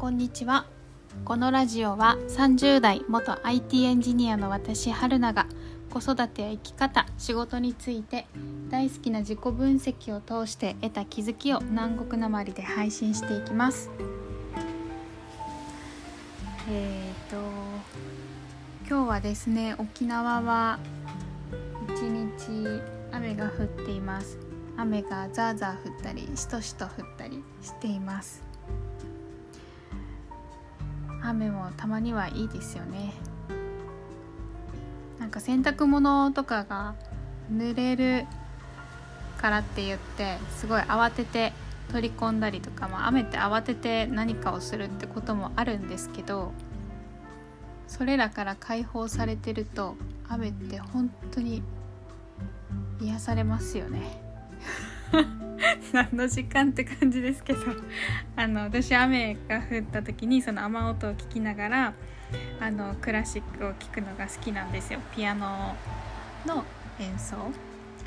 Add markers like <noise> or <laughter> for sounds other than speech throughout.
こんにちは。このラジオは30代元 IT エンジニアの私春菜が子育てや生き方仕事について大好きな自己分析を通して得た気づきを南国なまりで配信していきます。えっ、ー、と今日はですね沖縄は一日雨が降っています。雨がザーザー降ったりしとしと降ったりしています。雨もたまにはいいですよね。なんか洗濯物とかが濡れるからって言ってすごい慌てて取り込んだりとか、まあ、雨って慌てて何かをするってこともあるんですけどそれらから解放されてると雨って本当に癒されますよね。<laughs> 何の時間って感じですけど。あの私雨が降った時にその雨音を聞きながらあのクラシックを聴くのが好きなんですよ。ピアノの演奏。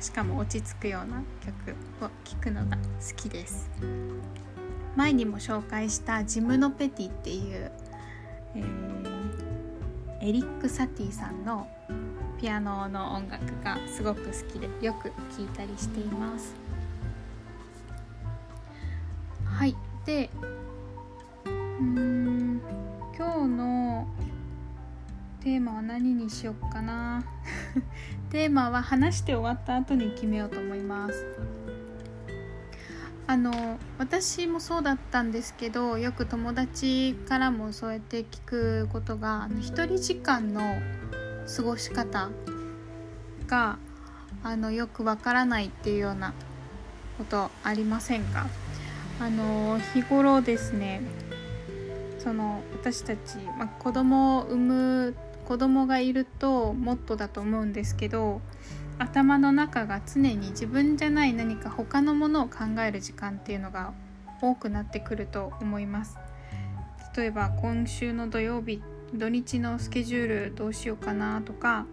しかも落ち着くような曲を聴くのが好きです。前にも紹介したジムノペティっていう、えー、エリック・サティさんのピアノの音楽がすごく好きでよく聴いたりしています。はいでうん今日のテーマは何にしよっかな。<laughs> テーマは話して終わった後に決めようと思います。あの私もそうだったんですけどよく友達からもそうやって聞くことが一人時間の過ごし方があのよくわからないっていうようなことありませんか？あの日頃ですねその私たち、まあ、子供を産む子供がいるともっとだと思うんですけど頭の中が常に自分じゃない何か他のものを考える時間っていうのが多くなってくると思います。例えば今週の土曜日土日のスケジュールどうしようかなとか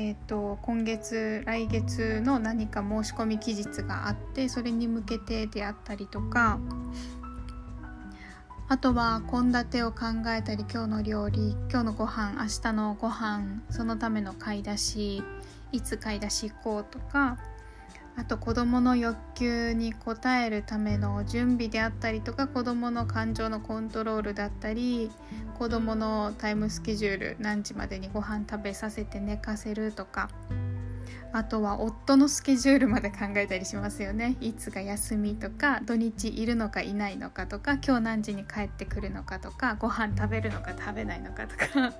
えーと、今月来月の何か申し込み期日があってそれに向けてであったりとかあとは献立を考えたり今日の料理今日のご飯明日のご飯そのための買い出しいつ買い出し行こうとかあと子どもの欲求に応えるための準備であったりとか子どもの感情のコントロールだったり子どものタイムスケジュール何時までにご飯食べさせて寝かせるとかあとは夫のスケジュールまで考えたりしますよね。いつが休みとか土日いるのかいないのかとか今日何時に帰ってくるのかとかご飯食べるのか食べないのかとか。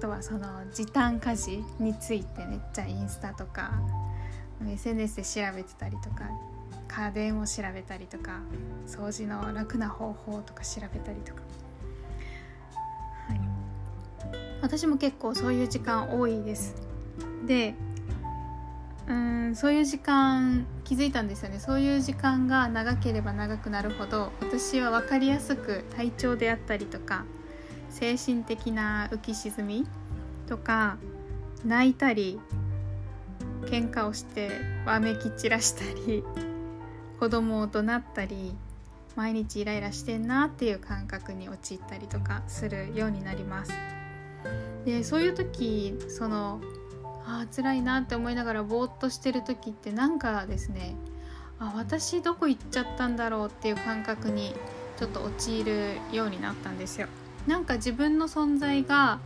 とはその時短家事についてめっちゃインスタとか SNS で調べてたりとか家電を調べたりとか掃除の楽な方法とか調べたりとか、はい、私も結構そういう時間多いです。でうんそういう時間気づいたんですよね。そういう時間が長ければ長くなるほど私は分かりやすく体調であったりとか精神的な浮き沈みとか泣いたり喧嘩をしてわめき散らしたり子供を怒鳴ったり毎日イライラしてんなっていう感覚に陥ったりとかするようになります。でそういう時そのあ辛いなって思いながらぼーっとしてる時ってなんかですねあ私どこ行っちゃったんだろうっていう感覚にちょっと陥るようになったんですよ。なんか自分の存在が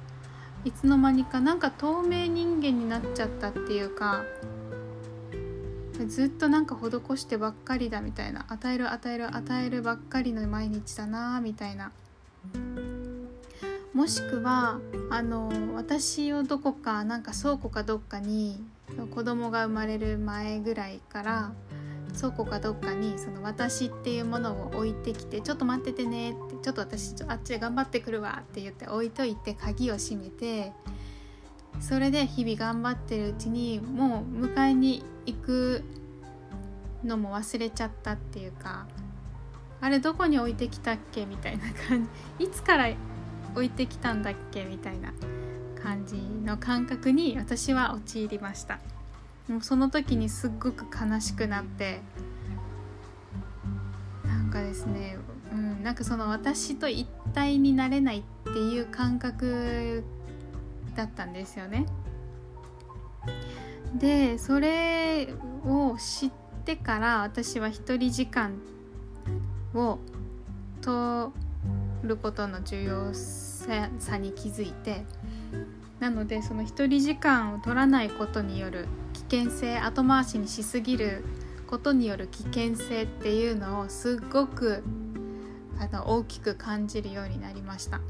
いつの間にかなんか透明人間になっちゃったっていうかずっとなんか施してばっかりだみたいな与える与える与えるばっかりの毎日だなみたいな。もしくはあの私をどこかなんか倉庫かどっかに子供が生まれる前ぐらいから倉庫かどっかにその私っていうものを置いてきてちょっと待っててねってちょっと私あっちで頑張ってくるわって言って置いといて鍵を閉めてそれで日々頑張ってるうちにもう迎えに行くのも忘れちゃったっていうかあれどこに置いてきたっけみたいな感じ。いつから置いてきたんだっけみたいな感じの感覚に私は陥りました。もうその時にすっごく悲しくなってなんかですね、うん、なんかその私と一体になれないっていう感覚だったんですよね。でそれを知ってから私は一人時間を取ることの重要さに気づいてなのでその一人時間を取らないことによる危険性後回しにしすぎることによる危険性っていうのをすっごくあの大きく感じるようになりました。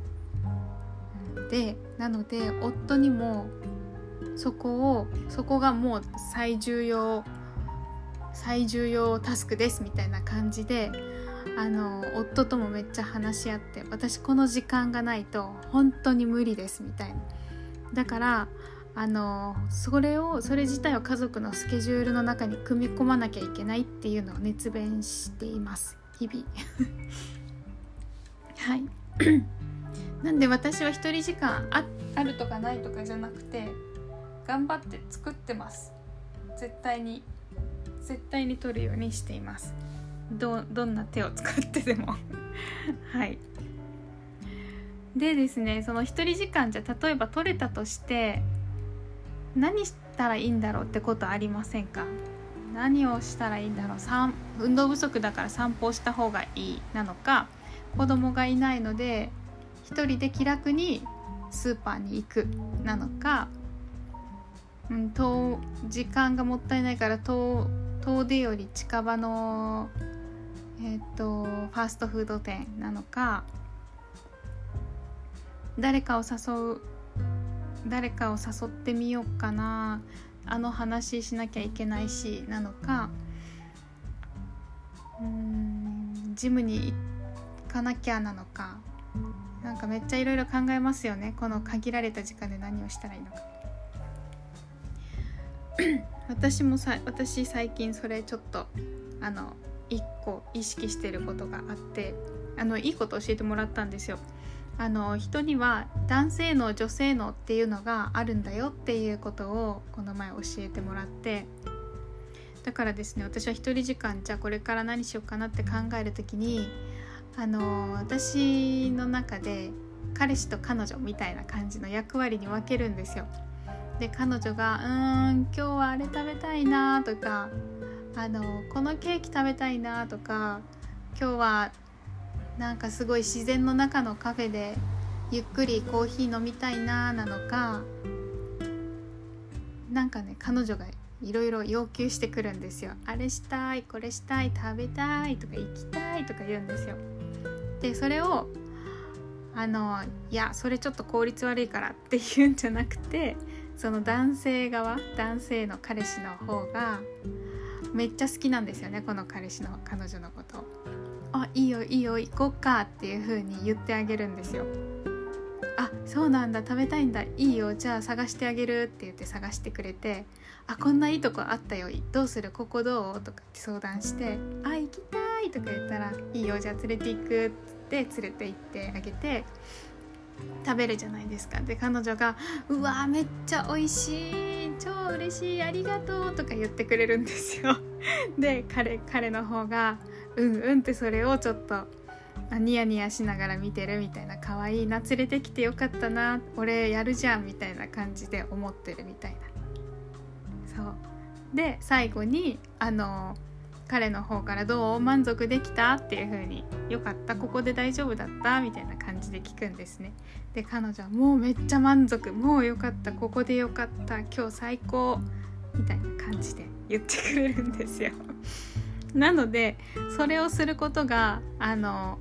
でなので夫にもそこをそこがもう最重要最重要タスクですみたいな感じであの夫ともめっちゃ話し合って私この時間がないと本当に無理ですみたいなだからあのそれをそれ自体を家族のスケジュールの中に組み込まなきゃいけないっていうのを熱弁しています。日々。<laughs> はい。<clears throat> なんで私は一人時間ああるとかないとかじゃなくて頑張って作ってます。絶対に。絶対に取るようにしています。どどんな手を使ってでも。<laughs> はい。でですねその1人時間じゃ例えば取れたとして何したらいいんだろうってことありませんか？何をしたらいいんだろう？運動不足だから散歩した方がいいなのか子供がいないので1人で気楽にスーパーに行くなのか、うん、遠時間がもったいないから遠遠出より近場のえっ、とファーストフード店なのか誰かを誘う誰かを誘ってみようかなあの話しなきゃいけないしなのかうんジムに行かなきゃなのかなんかめっちゃいろいろ考えますよねこの限られた時間で何をしたらいいのか <coughs> 私もさ私最近それちょっとあの一個意識してることがあってあのいいこと教えてもらったんですよ。あの人には男性脳女性脳っていうのがあるんだよっていうことをこの前教えてもらってだからですね私は一人時間じゃあこれから何しようかなって考える時にあの私の中で彼氏と彼女みたいな感じの役割に分けるんですよ。で彼女が「うーん今日はあれ食べたいな」とかあのこのケーキ食べたいなとか今日はなんかすごい自然の中のカフェでゆっくりコーヒー飲みたいななのかなんかね彼女がいろいろ要求してくるんですよ。あれしたいこれしたい食べたいとか行きたいとか言うんですよ。でそれをあのいやそれちょっと効率悪いからって言うんじゃなくてその男性側男性の彼氏の方がめっちゃ好きなんですよねこの彼氏の彼女のこと。あいいよいいよ行こうかっていう風に言ってあげるんですよあそうなんだ食べたいんだ。いいよじゃあ探してあげるって言って探してくれてあこんないいとこあったよ。どうする？ここどう？とかって相談してあ行きたいとか言ったらいいよじゃあ連れて行くって連れて行ってあげて食べるじゃないですか。で彼女が「うわめっちゃ美味しい。超嬉しい。ありがとう」とか言ってくれるんですよ。で彼彼の方が「うんうん」ってそれをちょっとニヤニヤしながら見てるみたいな可愛いな連れてきてよかったな俺やるじゃんみたいな感じで思ってるみたいな。そう。で最後にあの彼の方からどう？満足できた？っていう風によかった。ここで大丈夫だった？みたいな感じで聞くんですね。で彼女はもうめっちゃ満足。もうよかった。ここでよかった。今日最高みたいな感じで言ってくれるんですよ。<laughs> なのでそれをすることがあの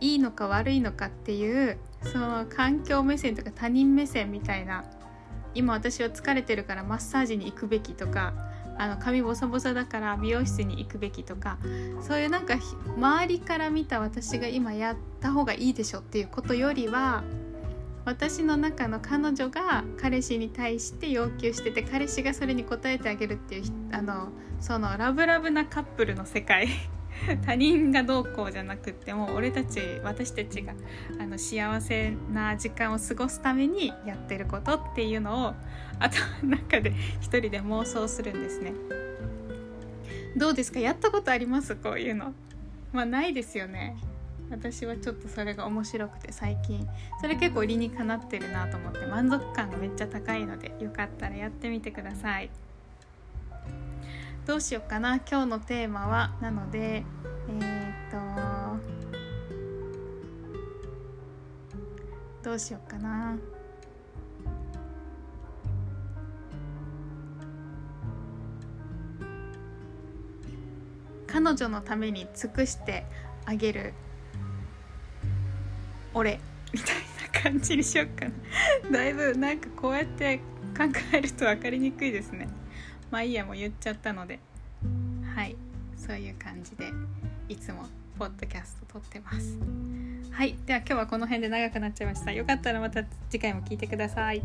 いいのか悪いのかっていうその環境目線とか他人目線みたいな今私は疲れてるからマッサージに行くべきとかあの髪ボサボサだから美容室に行くべきとかそういうなんか周りから見た私が今やった方がいいでしょっていうことよりは私の中の彼女が彼氏に対して要求してて彼氏がそれに応えてあげるっていうあのそのラブラブなカップルの世界。<laughs> 他人がどうこうじゃなくってもう俺たち私たちがあの幸せな時間を過ごすためにやってることっていうのを頭の中で一人で妄想するんですね。どうですか？やったことあります？こういうの。まあないですよね。私はちょっとそれが面白くて最近。それ結構理にかなってるなと思って満足感がめっちゃ高いのでよかったらやってみてください。どうしようかな？今日のテーマはなのでえー、っとどうしようかな？彼女のために尽くしてあげる俺みたいな感じにしよっかな。だいぶなんかこうやって考えると分かりにくいですね。まあいいやもう言っちゃったので。はい。そういう感じでいつもポッドキャスト撮ってます。はい。では今日はこの辺で長くなっちゃいました。よかったらまた次回も聞いてください。